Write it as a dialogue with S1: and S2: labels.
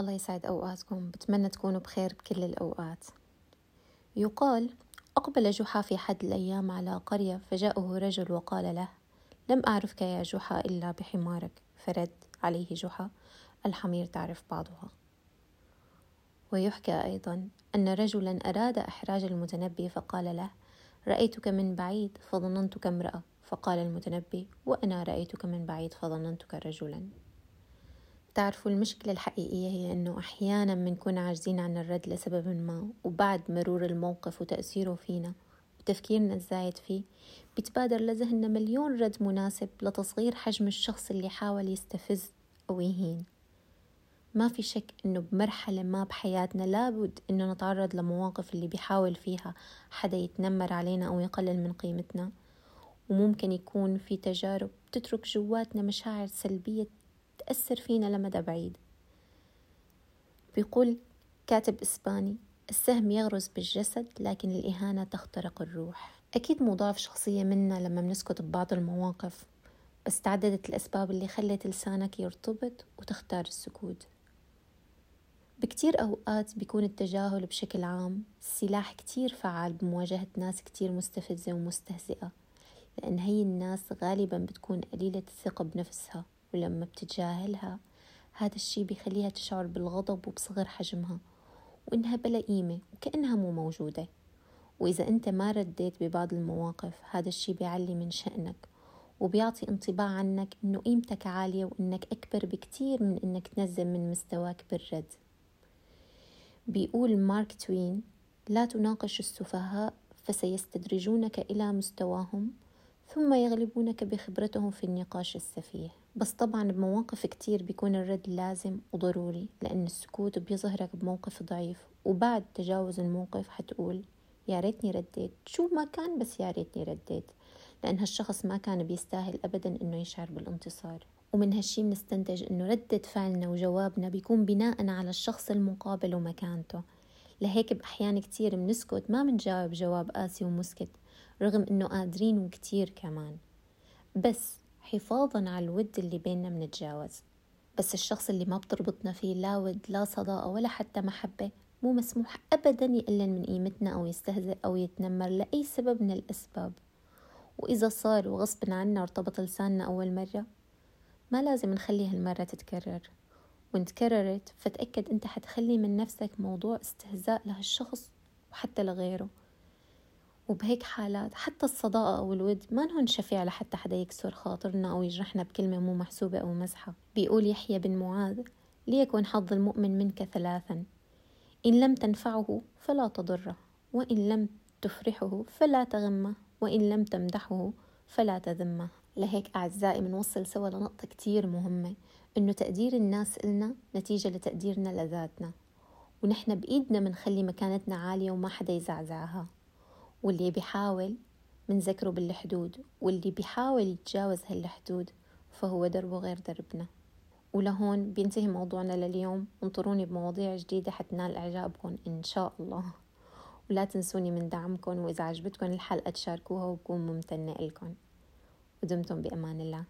S1: الله يسعد أوقاتكم. بتمنى تكونوا بخير بكل الأوقات. يقال أقبل جحا في حد الأيام على قرية فجاءه رجل وقال له لم أعرفك يا جحا إلا بحمارك. فرد عليه جحا. الحمير تعرف بعضها. ويحكى أيضا أن رجلا أراد إحراج المتنبي فقال له رأيتك من بعيد فظننتك امرأة. فقال المتنبي وأنا رأيتك من بعيد فظننتك رجلا. تعرفوا المشكلة الحقيقية هي أنه أحيانا بنكون عاجزين عن الرد لسبب ما وبعد مرور الموقف وتأثيره فينا وتفكيرنا الزايد فيه بيتبادر لذهننا مليون رد مناسب لتصغير حجم الشخص اللي حاول يستفز أو يهين. ما في شك إنه بمرحلة ما بحياتنا لابد إنه نتعرض لمواقف اللي بيحاول فيها حدا يتنمر علينا أو يقلل من قيمتنا وممكن يكون في تجارب تترك جواتنا مشاعر سلبية تأثر فينا لمدى بعيد. بيقول كاتب إسباني السهم يغرز بالجسد لكن الإهانة تخترق الروح. أكيد مضاف شخصية منا لما بنسكت ببعض المواقف بس تعددت الأسباب اللي خلت لسانك يرتبط وتختار السكوت. بكتير أوقات بيكون التجاهل بشكل عام سلاح كتير فعال بمواجهة ناس كتير مستفزة ومستهزئة لأن هي الناس غالبا بتكون قليلة الثقة بنفسها. ولما بتتجاهلها هذا الشي بيخليها تشعر بالغضب وبصغر حجمها وإنها بلا قيمة وكأنها مو موجودة. وإذا أنت ما رديت ببعض المواقف هذا الشي بيعلي من شأنك وبيعطي انطباع عنك إنه قيمتك عالية وإنك أكبر بكتير من إنك تنزل من مستواك بالرد. بيقول مارك توين لا تناقش السفهاء فسيستدرجونك إلى مستواهم ثم يغلبونك بخبرتهم في النقاش السفيه. بس طبعا بمواقف كتير بيكون الرد لازم وضروري لأن السكوت بيظهرك بموقف ضعيف وبعد تجاوز الموقف حتقول يا ريتني رديت. شو ما كان بس يا ريتني رديت. لأن هالشخص ما كان بيستاهل أبدا إنه يشعر بالانتصار. ومن هالشي بنستنتج إنه ردة فعلنا وجوابنا بيكون بناء على الشخص المقابل ومكانته. لهيك بأحيان كتير بنسكت ما بنجاوب جواب قاسي ومسكت. رغم إنه قادرين وكتير كمان. بس حفاظا على الود اللي بيننا منتجاوز. بس الشخص اللي ما بتربطنا فيه لا ود لا صداقة ولا حتى محبة مو مسموح أبدا يقلل من قيمتنا أو يستهزئ أو يتنمر لأي سبب من الأسباب. وإذا صار وغصب عنا ارتبط لساننا أول مرة ما لازم نخلي هالمرة تتكرر. وإن تكررت فتأكد أنت حتخلي من نفسك موضوع استهزاء لهالشخص وحتى لغيره. وبهيك حالات حتى الصداقة أو الود ما نهون شفيع لحتى حدا يكسر خاطرنا أو يجرحنا بكلمة مو محسوبة أو مزحة. بيقول يحيى بن معاذ ليكن حظ المؤمن منك ثلاثا إن لم تنفعه فلا تضره وإن لم تفرحه فلا تغمه وإن لم تمدحه فلا تذمه. لهيك أعزائي بنوصل سوا لنقطة كتير مهمة إنه تقدير الناس إلنا نتيجة لتقديرنا لذاتنا ونحن بإيدنا منخلي مكانتنا عالية وما حدا يزعزعها. واللي بيحاول منذكره بالحدود واللي بيحاول يتجاوز هالحدود فهو دربه غير دربنا. ولهون بينتهي موضوعنا لليوم. انطروني بمواضيع جديدة حتنال إعجابكم إن شاء الله. ولا تنسوني من دعمكم وإذا عجبتكم الحلقة تشاركوها وبكون ممتنة لكم ودمتم بأمان الله.